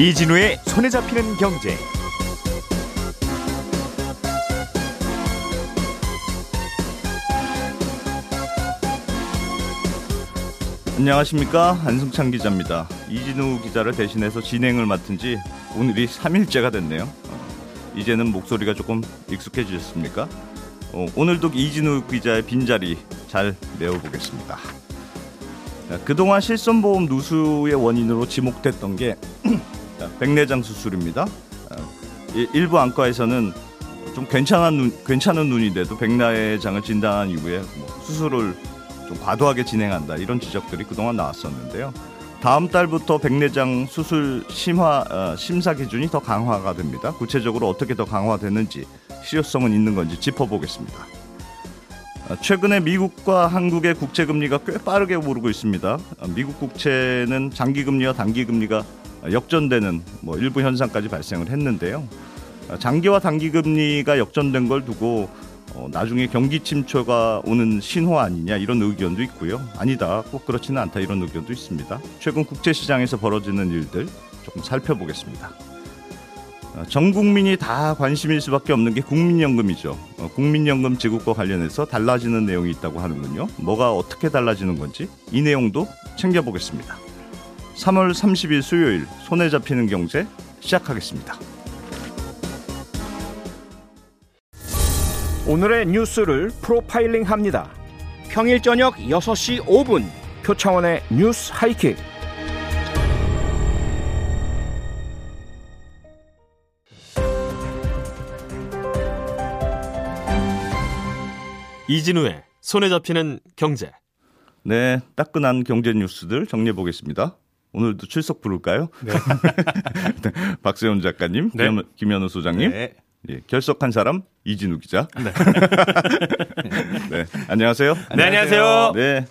이진우의 손에 잡히는 경제. 안녕하십니까 한승찬 기자입니다. 이진우 기자를 대신해서 진행을 맡은 지 오늘이 3일째가 됐네요. 어, 이제는 목소리가 조금 익숙해지셨습니까? 어, 오늘도 이진우 기자의 빈자리 잘 메워보겠습니다. 그동안 실손보험 누수의 원인으로 지목됐던 게 백내장 수술입니다. 어, 일부 안과에서는 좀 괜찮은 눈, 괜찮은 눈인데도 백내장을 진단한 이후에 뭐 수술을 좀 과도하게 진행한다 이런 지적들이 그동안 나왔었는데요. 다음 달부터 백내장 수술 심화 어, 심사 기준이 더 강화가 됩니다. 구체적으로 어떻게 더 강화되는지 실효성은 있는 건지 짚어보겠습니다. 어, 최근에 미국과 한국의 국채 금리가 꽤 빠르게 오르고 있습니다. 어, 미국 국채는 장기 금리와 단기 금리가 역전되는 뭐 일부 현상까지 발생을 했는데요. 어, 장기와 단기 금리가 역전된 걸 두고 어, 나중에 경기 침체가 오는 신호 아니냐 이런 의견도 있고요. 아니다, 꼭 그렇지는 않다 이런 의견도 있습니다. 최근 국제 시장에서 벌어지는 일들 조금 살펴보겠습니다. 어, 전 국민이 다 관심일 수밖에 없는 게 국민연금이죠. 어, 국민연금 지급과 관련해서 달라지는 내용이 있다고 하는군요. 뭐가 어떻게 달라지는 건지 이 내용도 챙겨보겠습니다. 3월 30일 수요일 손에 잡히는 경제 시작하겠습니다. 오늘의 뉴스를 프로파일링 합니다. 평일 저녁 6시 5분 표창원의 뉴스 하이킥. 이진우의 손에 잡히는 경제. 네, 따끈한 경제 뉴스들 정리해 보겠습니다. 오늘도 출석 부를까요? 네. 네 박세훈 작가님, 네. 김현우 소장님. 네. 예, 결석한 사람 이진우 기자. 네. 네. 안녕하세요. 네, 안녕하세요. 네.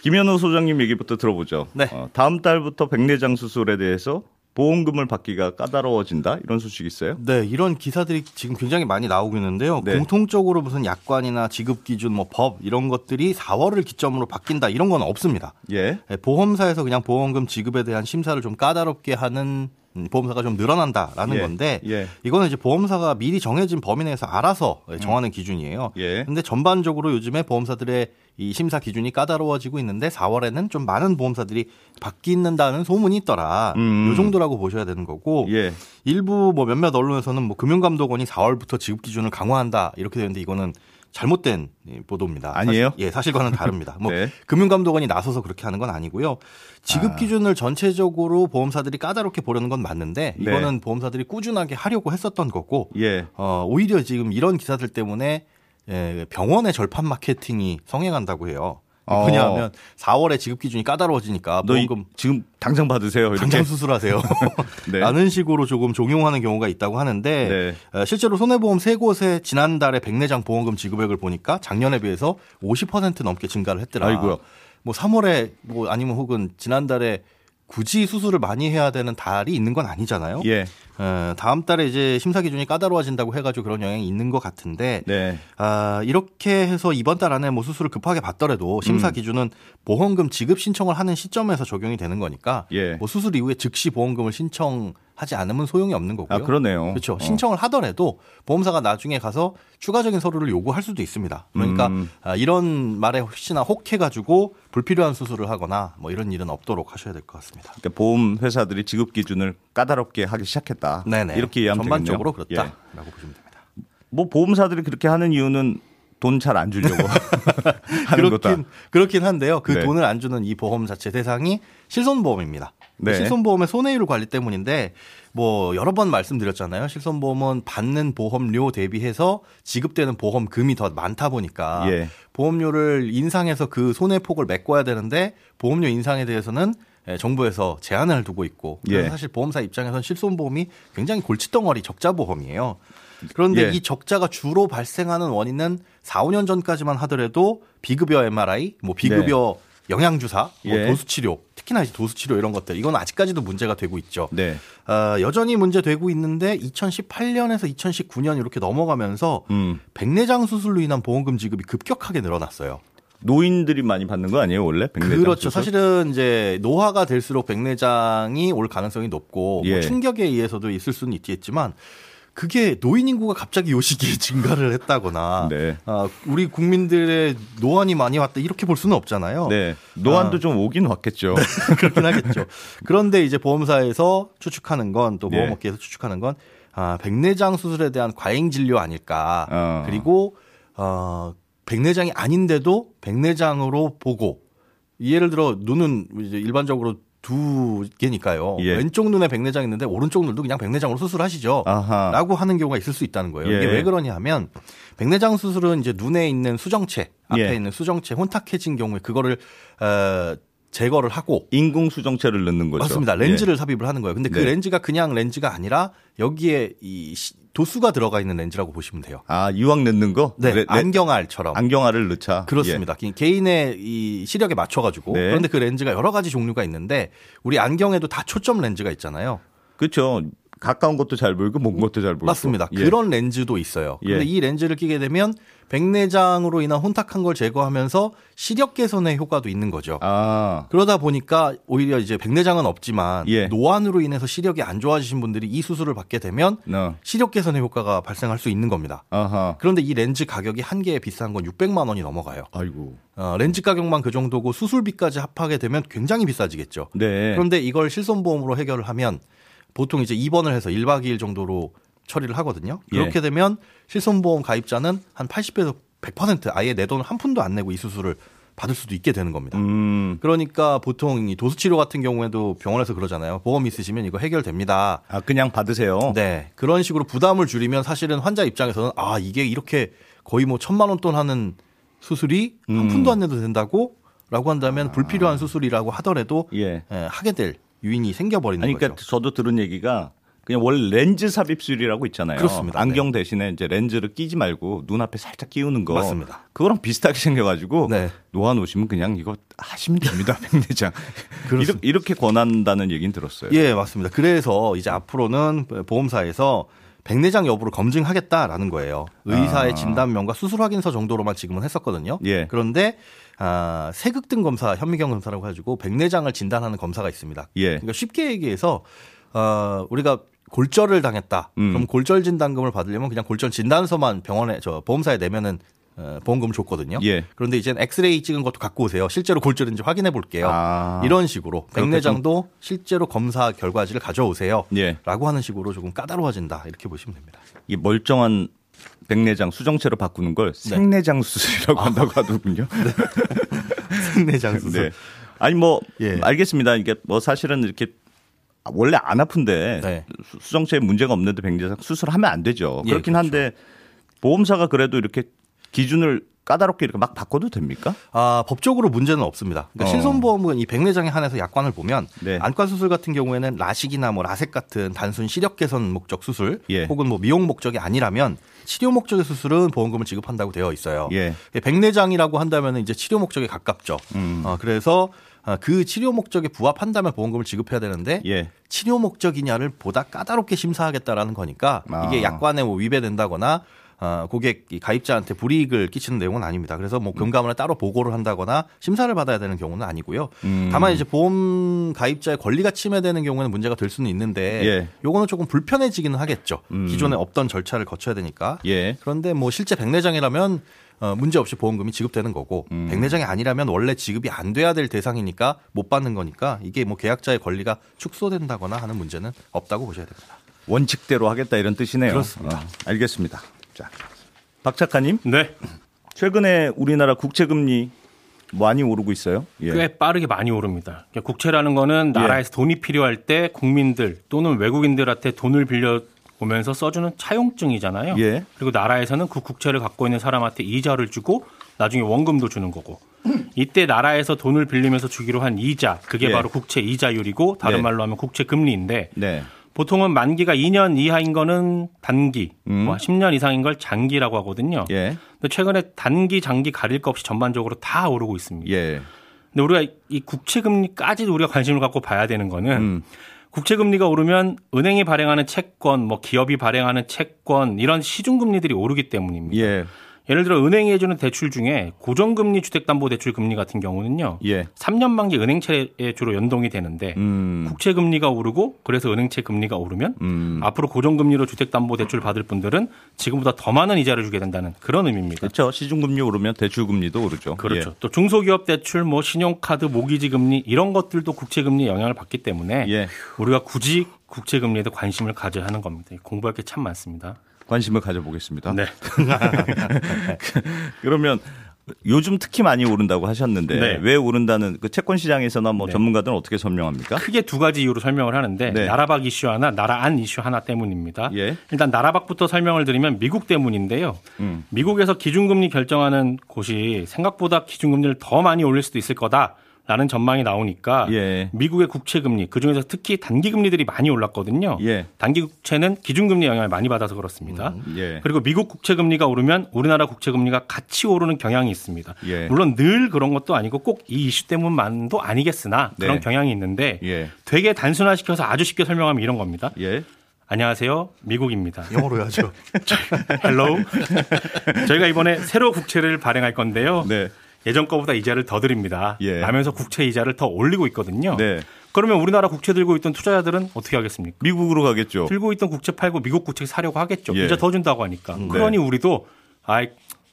김현우 소장님 얘기부터 들어보죠. 네. 어, 다음 달부터 백내장 수술에 대해서 보험금을 받기가 까다로워진다 이런 소식 있어요? 네, 이런 기사들이 지금 굉장히 많이 나오고 있는데요. 네. 공통적으로 무슨 약관이나 지급 기준, 뭐 법 이런 것들이 4월을 기점으로 바뀐다 이런 건 없습니다. 예. 네, 보험사에서 그냥 보험금 지급에 대한 심사를 좀 까다롭게 하는 음, 보험사가 좀 늘어난다라는 예. 건데 예. 이거는 이제 보험사가 미리 정해진 범위 내에서 알아서 정하는 음. 기준이에요. 예. 근데 전반적으로 요즘에 보험사들의 이 심사 기준이 까다로워지고 있는데 4월에는 좀 많은 보험사들이 바뀌는다는 소문이 있더라. 음. 요 정도라고 보셔야 되는 거고 예. 일부 뭐 몇몇 언론에서는 뭐 금융감독원이 4월부터 지급 기준을 강화한다 이렇게 되는데 이거는 잘못된 보도입니다. 아니에요? 사실, 예, 사실과는 다릅니다. 뭐 네. 금융감독원이 나서서 그렇게 하는 건 아니고요. 지급 아. 기준을 전체적으로 보험사들이 까다롭게 보려는 건 맞는데 네. 이거는 네. 보험사들이 꾸준하게 하려고 했었던 거고 예. 어, 오히려 지금 이런 기사들 때문에 예, 병원의 절판 마케팅이 성행한다고 해요. 어. 왜냐하면 4월에 지급 기준이 까다로워지니까 보험금 지금 당장 받으세요. 이렇게. 당장 수술하세요. 네. 라는 식으로 조금 종용하는 경우가 있다고 하는데 네. 어, 실제로 손해보험 세 곳에 지난달에 백내장 보험금 지급액을 보니까 작년에 비해서 50% 넘게 증가를 했더라. 아이고요. 뭐 3월에 뭐 아니면 혹은 지난달에 굳이 수술을 많이 해야 되는 달이 있는 건 아니잖아요. 예. 어, 다음 달에 이제 심사 기준이 까다로워진다고 해가지고 그런 영향이 있는 것 같은데, 네. 아, 이렇게 해서 이번 달 안에 뭐 수술을 급하게 받더라도 심사 음. 기준은 보험금 지급 신청을 하는 시점에서 적용이 되는 거니까, 예. 뭐 수술 이후에 즉시 보험금을 신청 하지 않으면 소용이 없는 거고요. 아, 그러네요. 그렇죠. 어. 신청을 하더라도 보험사가 나중에 가서 추가적인 서류를 요구할 수도 있습니다. 그러니까 음. 아, 이런 말에 혹시나 혹해가지고 불필요한 수술을 하거나 뭐 이런 일은 없도록 하셔야 될 것 같습니다. 그러니까 보험 회사들이 지급 기준을 까다롭게 하기 시작했다. 네네. 이렇게 이해하면 전반적으로 되겠네요. 그렇다라고 예. 보시면 됩니다. 뭐 보험사들이 그렇게 하는 이유는 돈 잘 안 주려고 하는 그렇긴, 거다. 그렇긴 한데요. 그 네. 돈을 안 주는 이 보험 자체 대상이 실손보험입니다. 네. 실손보험의 손해율 관리 때문인데 뭐 여러 번 말씀드렸잖아요. 실손보험은 받는 보험료 대비해서 지급되는 보험금이 더 많다 보니까 예. 보험료를 인상해서 그 손해폭을 메꿔야 되는데 보험료 인상에 대해서는 예, 정부에서 제한을 두고 있고 그래서 예. 사실 보험사 입장에서는 실손보험이 굉장히 골칫덩어리 적자 보험이에요. 그런데 예. 이 적자가 주로 발생하는 원인은 4, 5년 전까지만 하더라도 비급여 MRI, 뭐 비급여 네. 영양주사, 뭐 예. 도수치료, 특히나 도수치료 이런 것들 이건 아직까지도 문제가 되고 있죠. 네. 어, 여전히 문제되고 있는데 2018년에서 2019년 이렇게 넘어가면서 음. 백내장 수술로 인한 보험금 지급이 급격하게 늘어났어요. 노인들이 많이 받는 거 아니에요 원래 백내장 그렇죠. 수술? 사실은 이제 노화가 될수록 백내장이 올 가능성이 높고 뭐 예. 충격에 의해서도 있을 수는 있겠지만 그게 노인 인구가 갑자기 요 시기에 증가를 했다거나 네. 아, 우리 국민들의 노안이 많이 왔다 이렇게 볼 수는 없잖아요. 네. 노안도 아. 좀 오긴 왔겠죠. 그렇긴 하겠죠. 그런데 이제 보험사에서 추측하는 건또 예. 보험업계에서 추측하는 건 아, 백내장 수술에 대한 과잉 진료 아닐까. 어. 그리고 어 백내장이 아닌데도 백내장으로 보고 예를 들어 눈은 이제 일반적으로 두 개니까요. 예. 왼쪽 눈에 백내장 있는데 오른쪽 눈도 그냥 백내장으로 수술하시죠. 아하. 라고 하는 경우가 있을 수 있다는 거예요. 이게 예. 왜 그러냐 하면 백내장 수술은 이제 눈에 있는 수정체 앞에 예. 있는 수정체 혼탁해진 경우에 그거를 어 제거를 하고 인공 수정체를 넣는 거죠. 맞습니다. 렌즈를 삽입을 하는 거예요. 근데 그 네. 렌즈가 그냥 렌즈가 아니라 여기에 이 시- 도수가 들어가 있는 렌즈라고 보시면 돼요. 아 이왕 넣는 거? 네, 레- 레- 안경알처럼. 안경알을 넣자. 그렇습니다. 개인의 이 시력에 맞춰가지고 네. 그런데 그 렌즈가 여러 가지 종류가 있는데 우리 안경에도 다 초점 렌즈가 있잖아요. 그렇죠. 가까운 것도 잘 보이고 먼 것도 잘 보이고. 맞습니다. 예. 그런 렌즈도 있어요. 예. 그런데 이 렌즈를 끼게 되면 백내장으로 인한 혼탁한 걸 제거하면서 시력 개선의 효과도 있는 거죠. 아 그러다 보니까 오히려 이제 백내장은 없지만 예. 노안으로 인해서 시력이 안 좋아지신 분들이 이 수술을 받게 되면 너. 시력 개선의 효과가 발생할 수 있는 겁니다. 아하. 그런데 이 렌즈 가격이 한 개에 비싼 건 600만 원이 넘어가요. 아이고. 어, 렌즈 가격만 그 정도고 수술비까지 합하게 되면 굉장히 비싸지겠죠. 네. 그런데 이걸 실손보험으로 해결을 하면 보통 이제 입원을 해서 1박 2일 정도로 처리를 하거든요. 예. 그렇게 되면 실손보험 가입자는 한 80에서 100% 아예 내 돈을 한 푼도 안 내고 이 수술을 받을 수도 있게 되는 겁니다. 음. 그러니까 보통 이 도수치료 같은 경우에도 병원에서 그러잖아요. 보험 있으시면 이거 해결됩니다. 아 그냥 받으세요. 네. 그런 식으로 부담을 줄이면 사실은 환자 입장에서는 아, 이게 이렇게 거의 뭐 천만 원 돈 하는 수술이 한 음. 푼도 안 내도 된다고? 라고 한다면 불필요한 수술이라고 하더라도 예. 예, 하게 될 유인이 생겨버리는 아니, 그러니까 거죠. 저도 들은 얘기가 그냥 원래 렌즈 삽입술이라고 있잖아요. 그렇습니다. 안경 대신에 이제 렌즈를 끼지 말고 눈앞에 살짝 끼우는 거. 맞습니다. 그거랑 비슷하게 생겨가지고 네. 오시면 그냥 이거 하시면 됩니다. 백내장. 그렇습니다. 이렇게, 이렇게 권한다는 얘기는 들었어요. 예, 맞습니다. 그래서 이제 앞으로는 보험사에서 백내장 여부를 검증하겠다라는 거예요. 의사의 아. 진단명과 수술 확인서 정도로만 지금은 했었거든요. 예. 그런데 아, 세극등 검사, 현미경 검사라고 가지고 백내장을 진단하는 검사가 있습니다. 예. 그러니까 쉽게 얘기해서 어, 우리가 골절을 당했다. 음. 그럼 골절 진단금을 받으려면 그냥 골절 진단서만 병원에 저 보험사에 내면은 어, 보험금을 줬거든요. 예. 그런데 이제 엑스레이 찍은 것도 갖고 오세요. 실제로 골절인지 확인해 볼게요. 아. 이런 식으로 백내장도 실제로 검사 결과지를 가져오세요. 예. 라고 하는 식으로 조금 까다로워진다. 이렇게 보시면 됩니다. 이 멀쩡한 백내장 수정체로 바꾸는 걸 네. 생내장 수술이라고 한다고 하더군요. 백내장 수술. 네. 아니 뭐 예. 알겠습니다. 이게 뭐 사실은 이렇게 원래 안 아픈데 네. 수- 수정체에 문제가 없는데 백내장 수술하면 안 되죠. 예, 그렇긴 그렇죠. 한데 보험사가 그래도 이렇게 기준을 까다롭게 이렇게 막 바꿔도 됩니까? 아, 법적으로 문제는 없습니다. 그러니까 어. 실손보험은 이 백내장에 한해서 약관을 보면 네. 안과 수술 같은 경우에는 라식이나 뭐 라섹 같은 단순 시력 개선 목적 수술 예. 혹은 뭐 미용 목적이 아니라면 치료 목적의 수술은 보험금을 지급한다고 되어 있어요. 예. 백내장이라고 한다면 이제 치료 목적에 가깝죠. 음. 어, 그래서 아, 그 치료 목적에 부합한다면 보험금을 지급해야 되는데 예. 치료 목적이냐를 보다 까다롭게 심사하겠다라는 거니까 이게 아. 약관에 뭐 위배된다거나 어, 고객 이 가입자한테 불이익을 끼치는 내용은 아닙니다. 그래서 뭐 금감원에 따로 보고를 한다거나 심사를 받아야 되는 경우는 아니고요. 음. 다만 이제 보험 가입자의 권리가 침해되는 경우에는 문제가 될 수는 있는데 예. 요거는 조금 불편해지기는 하겠죠. 음. 기존에 없던 절차를 거쳐야 되니까. 예. 그런데 뭐 실제 백내장이라면 어, 문제 없이 보험금이 지급되는 거고 음. 백내장이 아니라면 원래 지급이 안 돼야 될 대상이니까 못 받는 거니까 이게 뭐 계약자의 권리가 축소된다거나 하는 문제는 없다고 보셔야 됩니다. 원칙대로 하겠다 이런 뜻이네요. 그렇습니다. 어, 알겠습니다. 자, 박 작가님 네. 최근에 우리나라 국채 금리 많이 오르고 있어요. 예. 꽤 빠르게 많이 오릅니다. 그러니까 국채라는 거는 나라에서 돈이 필요할 때 국민들 또는 외국인들한테 돈을 빌려 오면서 써주는 차용증이잖아요. 예. 그리고 나라에서는 그 국채를 갖고 있는 사람한테 이자를 주고 나중에 원금도 주는 거고. 이때 나라에서 돈을 빌리면서 주기로 한 이자, 그게 예. 바로 국채 이자율이고 다른 네. 말로 하면 국채 금리인데 네. 보통은 만기가 2년 이하인 거는 단기, 음. 뭐 10년 이상인 걸 장기라고 하거든요. 예. 근데 최근에 단기, 장기 가릴 것 없이 전반적으로 다 오르고 있습니다. 예. 근데 우리가 이 국채 금리까지도 우리가 관심을 갖고 봐야 되는 거는 음. 국채 금리가 오르면 은행이 발행하는 채권, 뭐 기업이 발행하는 채권 이런 시중 금리들이 오르기 때문입니다. 예. 예를 들어 은행이 해주는 대출 중에 고정금리 주택담보대출 금리 같은 경우는요. 예. 3년 만기 은행채에 주로 연동이 되는데 음. 국채 금리가 오르고 그래서 은행채 금리가 오르면 음. 앞으로 고정금리로 주택담보대출 받을 분들은 지금보다 더 많은 이자를 주게 된다는 그런 의미입니다. 그렇죠. 시중금리 오르면 대출금리도 오르죠. 그렇죠. 예. 또 중소기업 대출, 뭐 신용카드, 모기지 금리 이런 것들도 국채 금리 영향을 받기 때문에 예. 우리가 굳이 국채 금리에도 관심을 가져야 하는 겁니다. 공부할 게 참 많습니다. 관심을 가져보겠습니다. 네. 그러면 요즘 특히 많이 오른다고 하셨는데 네. 왜 오른다는 그 채권 시장에서나 뭐 네. 전문가들은 어떻게 설명합니까? 크게 두 가지 이유로 설명을 하는데 네. 나라 밖 이슈 하나, 나라 안 이슈 하나 때문입니다. 예. 일단 나라 밖부터 설명을 드리면 미국 때문인데요. 음. 미국에서 기준금리 결정하는 곳이 생각보다 기준금리를 더 많이 올릴 수도 있을 거다. 라는 전망이 나오니까 예. 미국의 국채 금리 그중에서 특히 단기 금리들이 많이 올랐거든요. 예. 단기 국채는 기준 금리 영향을 많이 받아서 그렇습니다. 음, 예. 그리고 미국 국채 금리가 오르면 우리나라 국채 금리가 같이 오르는 경향이 있습니다. 예. 물론 늘 그런 것도 아니고 꼭 이 이슈 때문만도 아니겠으나 그런 네. 경향이 있는데 예. 되게 단순화시켜서 아주 쉽게 설명하면 이런 겁니다. 예. 안녕하세요. 미국입니다. 영어로 해야죠. hello. 저희가 이번에 새로 국채를 발행할 건데요. 네. 예전 거보다 이자를 더 드립니다. 예. 라면서 국채 이자를 더 올리고 있거든요. 네. 그러면 우리나라 국채 들고 있던 투자자들은 어떻게 하겠습니까? 미국으로 가겠죠. 들고 있던 국채 팔고 미국 국채 사려고 하겠죠. 예. 이자 더 준다고 하니까. 네. 그러니 우리도 아이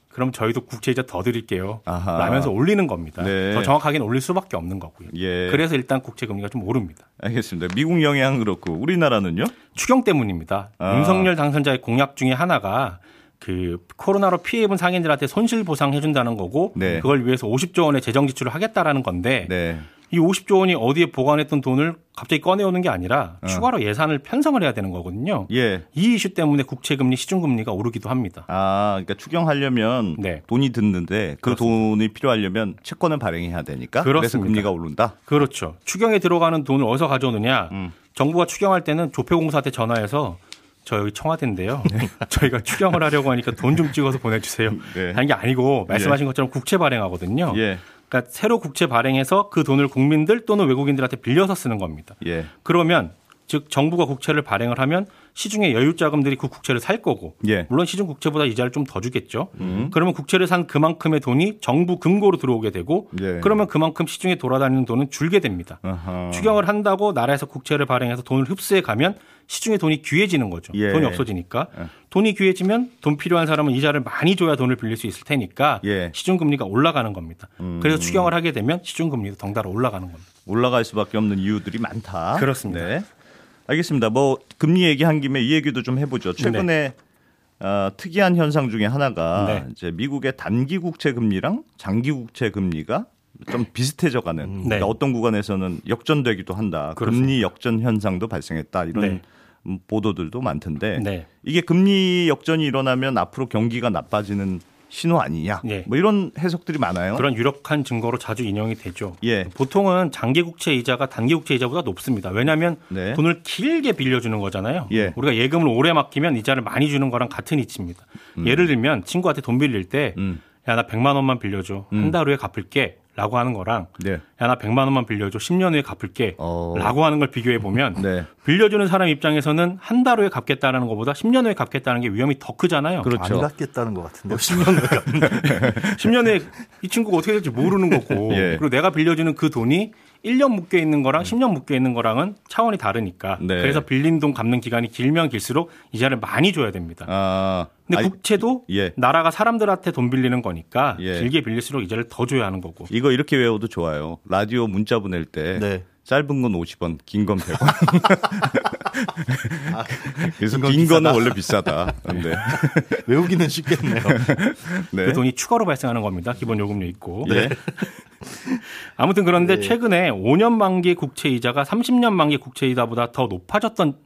그럼 저희도 국채 이자 더 드릴게요. 아하. 라면서 올리는 겁니다. 네. 더 정확하게는 올릴 수밖에 없는 거고요. 예. 그래서 일단 국채 금리가 좀 오릅니다. 알겠습니다. 미국 영향 그렇고 우리나라는요? 추경 때문입니다. 아. 윤석열 당선자의 공약 중에 하나가 그 코로나로 피해 입은 상인들한테 손실 보상해 준다는 거고 네. 그걸 위해서 50조 원의 재정 지출을 하겠다라는 건데 네. 이 50조 원이 어디에 보관했던 돈을 갑자기 꺼내오는 게 아니라 어. 추가로 예산을 편성을 해야 되는 거거든요. 예. 이 이슈 때문에 국채 금리, 시중 금리가 오르기도 합니다. 아, 그러니까 추경하려면 네. 돈이 드는데 그 그렇습니다. 돈이 필요하려면 채권을 발행해야 되니까 그렇습니다. 그래서 금리가 오른다. 그렇죠. 추경에 들어가는 돈을 어디서 가져오느냐? 음. 정부가 추경할 때는 조폐공사한테 전화해서 저 여기 청와대인데요. 네. 저희가 추경을 하려고 하니까 돈 좀 찍어서 보내주세요. 네. 하는 게 아니고 말씀하신 예. 것처럼 국채 발행하거든요. 예. 그러니까 새로 국채 발행해서 그 돈을 국민들 또는 외국인들한테 빌려서 쓰는 겁니다. 예. 그러면 즉 정부가 국채를 발행을 하면 시중에 여유 자금들이 그 국채를 살 거고 예. 물론 시중 국채보다 이자를 좀 더 주겠죠. 음. 그러면 국채를 산 그만큼의 돈이 정부 금고로 들어오게 되고 예. 그러면 그만큼 시중에 돌아다니는 돈은 줄게 됩니다. 아하. 추경을 한다고 나라에서 국채를 발행해서 돈을 흡수해 가면 시중에 돈이 귀해지는 거죠. 예. 돈이 없어지니까 예. 돈이 귀해지면 돈 필요한 사람은 이자를 많이 줘야 돈을 빌릴 수 있을 테니까 예. 시중 금리가 올라가는 겁니다. 음. 그래서 추경을 하게 되면 시중 금리도 덩달아 올라가는 겁니다. 올라갈 수밖에 없는 이유들이 많다. 그렇습니다. 네. 알겠습니다. 뭐 금리 얘기한 김에 이 얘기도 좀 해보죠. 최근에 네. 어, 특이한 현상 중에 하나가 네. 이제 미국의 단기 국채 금리랑 장기 국채 금리가 좀 비슷해져 가는 음. 네. 그러니까 어떤 구간에서는 역전되기도 한다. 그렇습니다. 금리 역전 현상도 발생했다. 이런 네. 보도들도 많던데 네. 이게 금리 역전이 일어나면 앞으로 경기가 나빠지는 신호 아니냐. 예. 뭐 이런 해석들이 많아요. 그런 유력한 증거로 자주 인용이 되죠. 예. 보통은 장기 국채 이자가 단기 국채 이자보다 높습니다. 왜냐하면 네. 돈을 길게 빌려주는 거잖아요. 예. 우리가 예금을 오래 맡기면 이자를 많이 주는 거랑 같은 이치입니다. 음. 예를 들면 친구한테 돈 빌릴 때 음. 야, 나 100만 원만 빌려줘. 음. 한달 후에 갚을게. 라고 하는 거랑 네. 야나 100만 원만 빌려줘 10년 후에 갚을게 어... 라고 하는 걸 비교해 보면 네. 빌려주는 사람 입장에서는 한 달 후에 갚겠다는 것보다 10년 후에 갚겠다는 게 위험이 더 크잖아요. 그렇죠. 안 갚겠다는 것 같은데 10년 후에 10년 후에 이 친구가 어떻게 될지 모르는 거고 예. 그리고 내가 빌려주는 그 돈이 1년 묶여 있는 거랑 10년 묶여 있는 거랑은 차원이 다르니까 네. 그래서 빌린 돈 갚는 기간이 길면 길수록 이자를 많이 줘야 됩니다. 아... 근데 아이, 국채도 예. 나라가 사람들한테 돈 빌리는 거니까 예. 길게 빌릴수록 이자를 더 줘야 하는 거고. 이거 이렇게 외워도 좋아요. 라디오 문자 보낼 때 네. 짧은 건 50원, 긴 건 100원. 아, 그래서 긴 거는 원래 비싸다. 네. 외우기는 쉽겠네요. 네. 그 돈이 추가로 발생하는 겁니다. 기본 요금료 있고. 네. 아무튼 그런데 네. 최근에 5년 만기 국채 이자가 30년 만기 국채 이자보다 더 높아졌던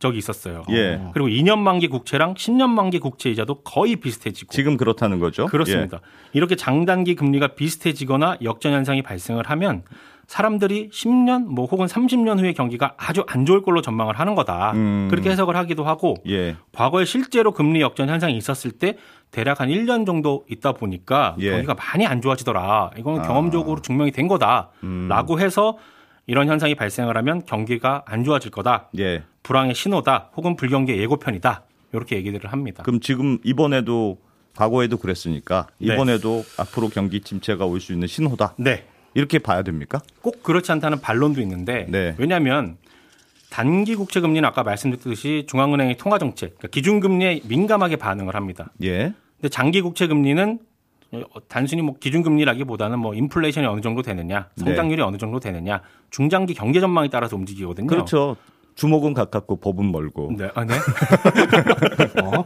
적이 있었어요. 예. 그리고 2년 만기 국채랑 10년 만기 국채 이자도 거의 비슷해지고 지금 그렇다는 거죠. 그렇습니다. 예. 이렇게 장단기 금리가 비슷해지거나 역전 현상이 발생을 하면 사람들이 10년 뭐 혹은 30년 후의 경기가 아주 안 좋을 걸로 전망을 하는 거다. 음. 그렇게 해석을 하기도 하고 예. 과거에 실제로 금리 역전 현상이 있었을 때 대략 한 1년 정도 있다 보니까 예. 경기가 많이 안 좋아지더라. 이건 아. 경험적으로 증명이 된 거다라고 음. 해서 이런 현상이 발생을 하면 경기가 안 좋아질 거다. 예. 불황의 신호다. 혹은 불경기 예고편이다. 이렇게 얘기들을 합니다. 그럼 지금 이번에도 과거에도 그랬으니까 네. 이번에도 네. 앞으로 경기 침체가 올 수 있는 신호다. 네. 이렇게 봐야 됩니까? 꼭 그렇지 않다는 반론도 있는데 네. 왜냐하면 단기 국채 금리는 아까 말씀드렸듯이 중앙은행의 통화 정책, 그러니까 기준금리에 민감하게 반응을 합니다. 예. 근데 장기 국채 금리는 단순히 뭐 기준금리라기보다는 뭐 인플레이션이 어느 정도 되느냐, 성장률이 네. 어느 정도 되느냐, 중장기 경제 전망에 따라서 움직이거든요. 그렇죠. 주목은 가깝고 법은 멀고. 네. 아, 네. 어?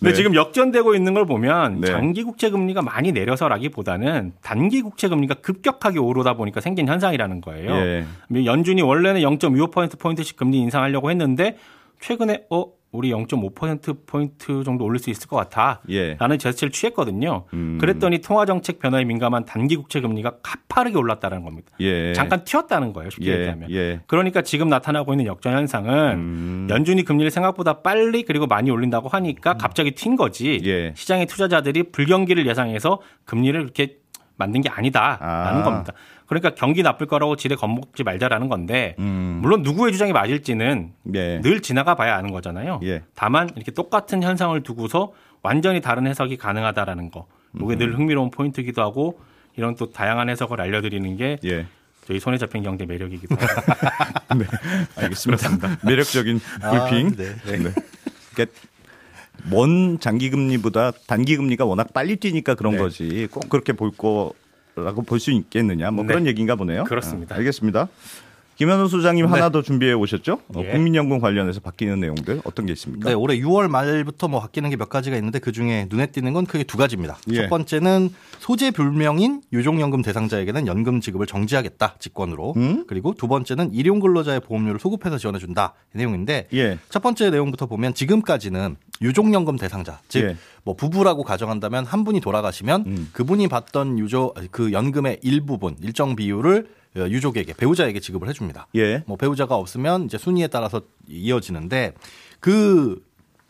네. 지금 역전되고 있는 걸 보면 네. 장기 국채 금리가 많이 내려서라기보다는 단기 국채 금리가 급격하게 오르다 보니까 생긴 현상이라는 거예요. 예. 연준이 원래는 0.25% 포인트씩 금리 인상하려고 했는데 최근에 어 우리 0.5%포인트 정도 올릴 수 있을 것 같아. 예. 라는 제스처를 취했거든요. 음. 그랬더니 통화정책 변화에 민감한 단기 국채 금리가 가파르게 올랐다는 겁니다. 예. 잠깐 튀었다는 거예요. 쉽게 예. 얘기하면. 예. 그러니까 지금 나타나고 있는 역전 현상은 음. 연준이 금리를 생각보다 빨리 그리고 많이 올린다고 하니까 음. 갑자기 튄 거지. 예. 시장의 투자자들이 불경기를 예상해서 금리를 그렇게 만든 게 아니다라는 아. 겁니다. 그러니까 경기 나쁠 거라고 지레 겁먹지 말자라는 건데 음. 물론 누구의 주장이 맞을지는 예. 늘 지나가 봐야 아는 거잖아요. 예. 다만 이렇게 똑같은 현상을 두고서 완전히 다른 해석이 가능하다라는 거. 이게 음. 늘 흥미로운 포인트기도 하고 이런 또 다양한 해석을 알려드리는 게 예. 저희 손에 잡힌 경제 매력이기도 하고. 네, 알겠습니다. 매력적인 불핑. 아, 네. 네. 네. 그러니까 먼 장기금리보다 단기금리가 워낙 빨리 뛰니까 그런 네. 거지. 꼭 그렇게 볼 거 라고 볼 수 있겠느냐 뭐 네. 그런 얘기인가 보네요. 그렇습니다. 아, 알겠습니다. 김현우 소장님 네. 하나 더 준비해 오셨죠? 어, 예. 국민연금 관련해서 바뀌는 내용들 어떤 게 있습니까? 네, 올해 6월 말부터 뭐 바뀌는 게 몇 가지가 있는데 그 중에 눈에 띄는 건 크게 두 가지입니다. 예. 첫 번째는 소재 불명인 유종연금 대상자에게는 연금 지급을 정지하겠다 직권으로. 음? 그리고 두 번째는 일용 근로자의 보험료를 소급해서 지원해 준다 이 내용인데 예. 첫 번째 내용부터 보면 지금까지는 유종연금 대상자 즉뭐 예. 부부라고 가정한다면 한 분이 돌아가시면 음. 그분이 받던 유조 그 연금의 일부분 일정 비율을 어, 유족에게 배우자에게 지급을 해줍니다. 예. 뭐 배우자가 없으면 이제 순위에 따라서 이어지는데 그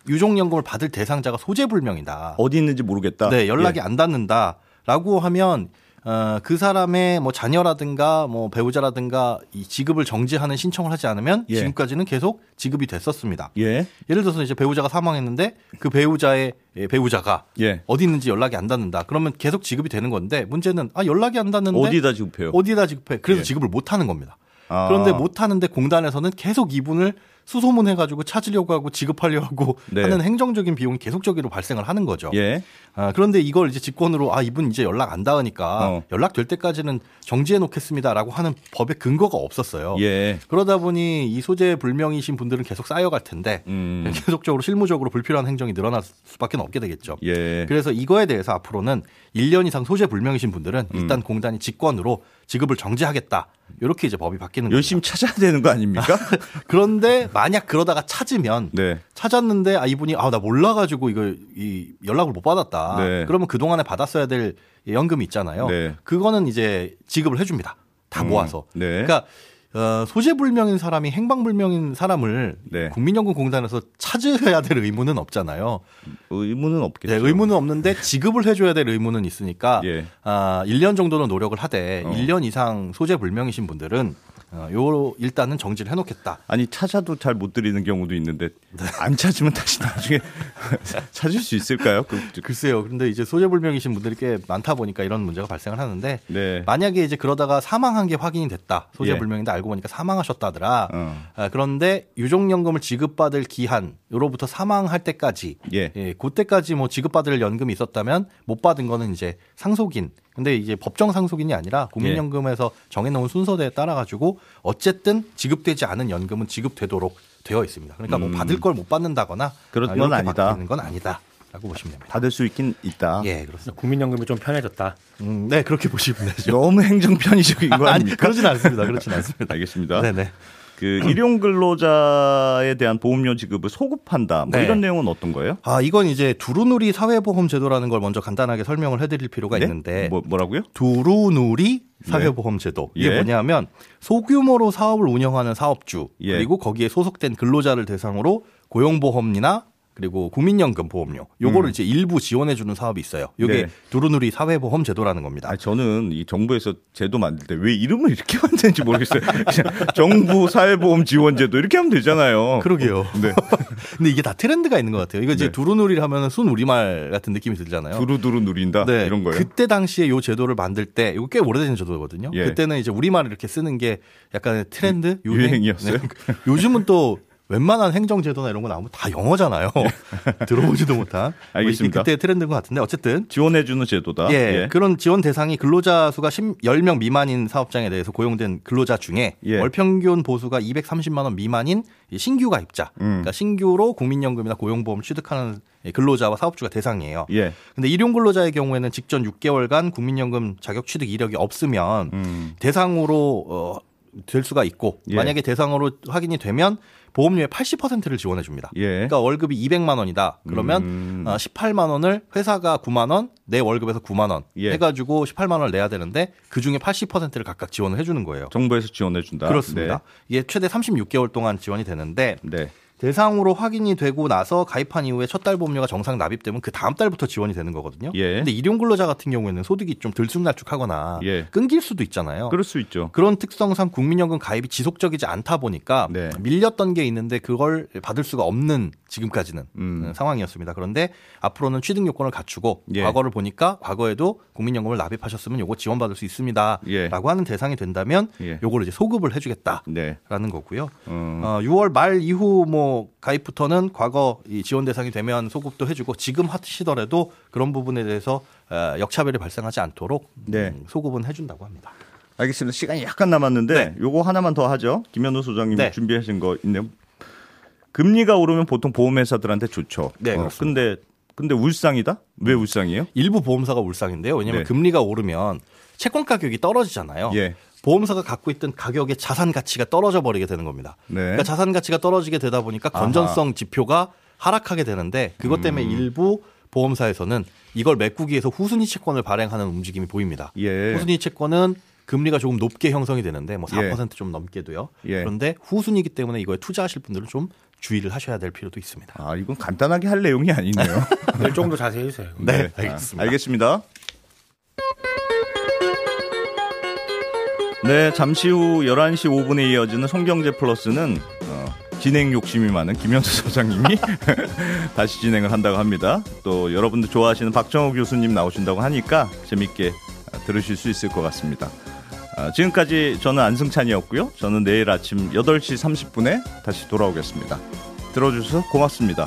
유족연금을 받을 대상자가 소재불명이다. 어디 있는지 모르겠다. 네, 연락이 예. 안 닿는다라고 하면 어, 그 사람의 뭐 자녀라든가 뭐 배우자라든가 이 지급을 정지하는 신청을 하지 않으면 예. 지금까지는 계속 지급이 됐었습니다. 예. 예를 들어서 이제 배우자가 사망했는데 그 배우자의 예, 배우자가 예. 어디 있는지 연락이 안 닿는다. 그러면 계속 지급이 되는 건데 문제는 아 연락이 안 닿는데 어디다 지급해요? 어디다 지급해? 그래서 예. 지급을 못 하는 겁니다. 아. 그런데 못 하는데 공단에서는 계속 이분을 수소문 해가지고 찾으려고 하고 지급하려고 하고 네. 하는 행정적인 비용이 계속적으로 발생을 하는 거죠. 예. 아, 그런데 이걸 이제 직권으로 아 이분 이제 연락 안 닿으니까 어. 연락 될 때까지는 정지해 놓겠습니다라고 하는 법의 근거가 없었어요. 예. 그러다 보니 이 소재 불명이신 분들은 계속 쌓여갈 텐데 음. 계속적으로 실무적으로 불필요한 행정이 늘어날 수밖에 없게 되겠죠. 예. 그래서 이거에 대해서 앞으로는 1년 이상 소재 불명이신 분들은 음. 일단 음. 공단이 직권으로 지급을 정지하겠다. 이렇게 이제 법이 바뀌는 거죠. 열심히 겁니다. 찾아야 되는 거 아닙니까? 그런데 만약 그러다가 찾으면 네. 찾았는데 아 이분이 아 나 몰라 가지고 이거 이 연락을 못 받았다. 네. 그러면 그 동안에 받았어야 될 연금이 있잖아요. 네. 그거는 이제 지급을 해 줍니다. 다 음. 모아서. 네. 그러니까 어, 소재불명인 사람이 행방불명인 사람을 네. 국민연금공단에서 찾아야 될 의무는 없잖아요. 의무는 없겠죠. 네, 의무는 없는데 지급을 해줘야 될 의무는 있으니까 예. 아, 1년 정도는 노력을 하되 어. 1년 이상 소재불명이신 분들은 어, 요 일단은 정지를 해놓겠다. 아니 찾아도 잘 못 드리는 경우도 있는데 네. 안 찾으면 다시 나중에 찾을 수 있을까요? 그, 글쎄요. 그런데 이제 소재불명이신 분들이 꽤 많다 보니까 이런 문제가 발생을 하는데 네. 만약에 이제 그러다가 사망한 게 확인이 됐다. 소재불명인데 예. 알고 보니까 사망하셨다더라. 어. 아, 그런데 유족연금을 지급받을 기한으로부터 사망할 때까지 예. 예, 그때까지 뭐 지급받을 연금이 있었다면 못 받은 거는 이제 상속인 근데 이제 법정 상속인이 아니라 국민연금에서 정해놓은 순서대에 따라 가지고 어쨌든 지급되지 않은 연금은 지급되도록 되어 있습니다. 그러니까 뭐 음. 받을 걸 못 받는다거나 그런 건 아니다. 건 아니다. 라고 보시면 됩니다. 받을 수 있긴 있다. 예, 그렇습니다. 국민연금이 좀 편해졌다. 음, 네, 그렇게 보시면 되죠. 너무 행정 편의적인 거 아닙니까? 아니, 그러진 않습니다. 그렇진 않습니다. 알겠습니다. 네네. 그 일용 근로자에 대한 보험료 지급을 소급한다. 뭐 네. 이런 내용은 어떤 거예요? 아 이건 이제 두루누리 사회보험 제도라는 걸 먼저 간단하게 설명을 해 드릴 필요가 네? 있는데 뭐, 뭐라고요? 두루누리 사회보험 제도 이게 예. 뭐냐면 소규모로 사업을 운영하는 사업주 예. 그리고 거기에 소속된 근로자를 대상으로 고용보험이나 그리고 국민연금 보험료 요거를 음. 이제 일부 지원해 주는 사업이 있어요. 요게 네. 두루누리 사회보험 제도라는 겁니다. 아, 저는 이 정부에서 제도 만들 때 왜 이름을 이렇게 만드는지 모르겠어요. 정부 사회보험 지원 제도 이렇게 하면 되잖아요. 그러게요. 네. 근데 이게 다 트렌드가 있는 것 같아요. 이거 이제 네. 두루누리를 하면 순 우리말 같은 느낌이 들잖아요. 두루두루 누린다 네. 이런 거예요. 그때 당시에 요 제도를 만들 때 이거 꽤 오래된 제도거든요. 예. 그때는 이제 우리말을 이렇게 쓰는 게 약간 트렌드 유행? 유행이었어요. 네. 요즘은 또 웬만한 행정제도나 이런 거 나오면 다 영어잖아요. 들어보지도 못한. 뭐 알겠습니다. 그때 트렌드인 것 같은데 어쨌든 지원해주는 제도다. 예, 예. 그런 지원 대상이 근로자 수가 10, 10명 미만인 사업장에 대해서 고용된 근로자 중에 예. 월 평균 보수가 230만 원 미만인 신규 가입자, 음. 그러니까 신규로 국민연금이나 고용보험 취득하는 근로자와 사업주가 대상이에요. 예. 근데 일용 근로자의 경우에는 직전 6개월간 국민연금 자격 취득 이력이 없으면 음. 대상으로 어, 될 수가 있고 예. 만약에 대상으로 확인이 되면 보험료의 80%를 지원해 줍니다. 예. 그러니까 월급이 200만 원이다. 그러면 음. 18만 어, 원을 회사가 9만 원, 내 월급에서 9만 원 예. 해가지고 18만 원을 내야 되는데 그 중에 80%를 각각 지원을 해주는 거예요. 정부에서 지원해 준다. 그렇습니다. 네. 이게 최대 36개월 동안 지원이 되는데 네. 대상으로 확인이 되고 나서 가입한 이후에 첫 달 보험료가 정상 납입되면 그 다음 달부터 지원이 되는 거거든요. 예. 근데 일용 근로자 같은 경우에는 소득이 좀 들쑥날쑥하거나 예. 끊길 수도 있잖아요. 그럴 수 있죠. 그런 특성상 국민연금 가입이 지속적이지 않다 보니까 네. 밀렸던 게 있는데 그걸 받을 수가 없는 지금까지는 음. 상황이었습니다. 그런데 앞으로는 취득 요건을 갖추고 예. 과거를 보니까 과거에도 국민연금을 납입하셨으면 요거 지원받을 수 있습니다라고 예. 하는 대상이 된다면 예. 요거를 이제 소급을 해주겠다라는 네. 거고요. 음. 어, 6월 말 이후 뭐 가입부터는 과거 이 지원 대상이 되면 소급도 해주고 지금 하시더라도 그런 부분에 대해서 어, 역차별이 발생하지 않도록 네. 음, 소급은 해준다고 합니다. 알겠습니다. 시간이 약간 남았는데 네. 요거 하나만 더 하죠. 김현우 소장님 네. 준비하신 거 있네요. 금리가 오르면 보통 보험회사들한테 좋죠. 네. 어, 근데 근데 울상이다? 왜 울상이에요? 일부 보험사가 울상인데요. 왜냐하면 네. 금리가 오르면 채권 가격이 떨어지잖아요. 예. 보험사가 갖고 있던 가격의 자산 가치가 떨어져 버리게 되는 겁니다. 네. 그러니까 자산 가치가 떨어지게 되다 보니까 건전성 아하. 지표가 하락하게 되는데 그것 때문에 음. 일부 보험사에서는 이걸 메꾸기 위해서 후순위 채권을 발행하는 움직임이 보입니다. 예. 후순위 채권은 금리가 조금 높게 형성이 되는데 뭐 4%좀 예. 넘게도요. 예. 그런데 후순위이기 때문에 이거에 투자하실 분들은 좀 주의를 하셔야 될 필요도 있습니다. 아, 이건 간단하게 할 내용이 아니네요. 네, 조금 더 자세히 해주세요. 네, 네 알겠습니다. 아, 알겠습니다. 네, 잠시 후 11시 5분에 이어지는 성경제 플러스는 어, 진행 욕심이 많은 김현수 소장님이 다시 진행을 한다고 합니다. 또 여러분들 좋아하시는 박정호 교수님 나오신다고 하니까 재밌게 들으실 수 있을 것 같습니다. 어, 지금까지 저는 안승찬이었고요. 저는 내일 아침 8시 30분에 다시 돌아오겠습니다. 들어주셔서 고맙습니다.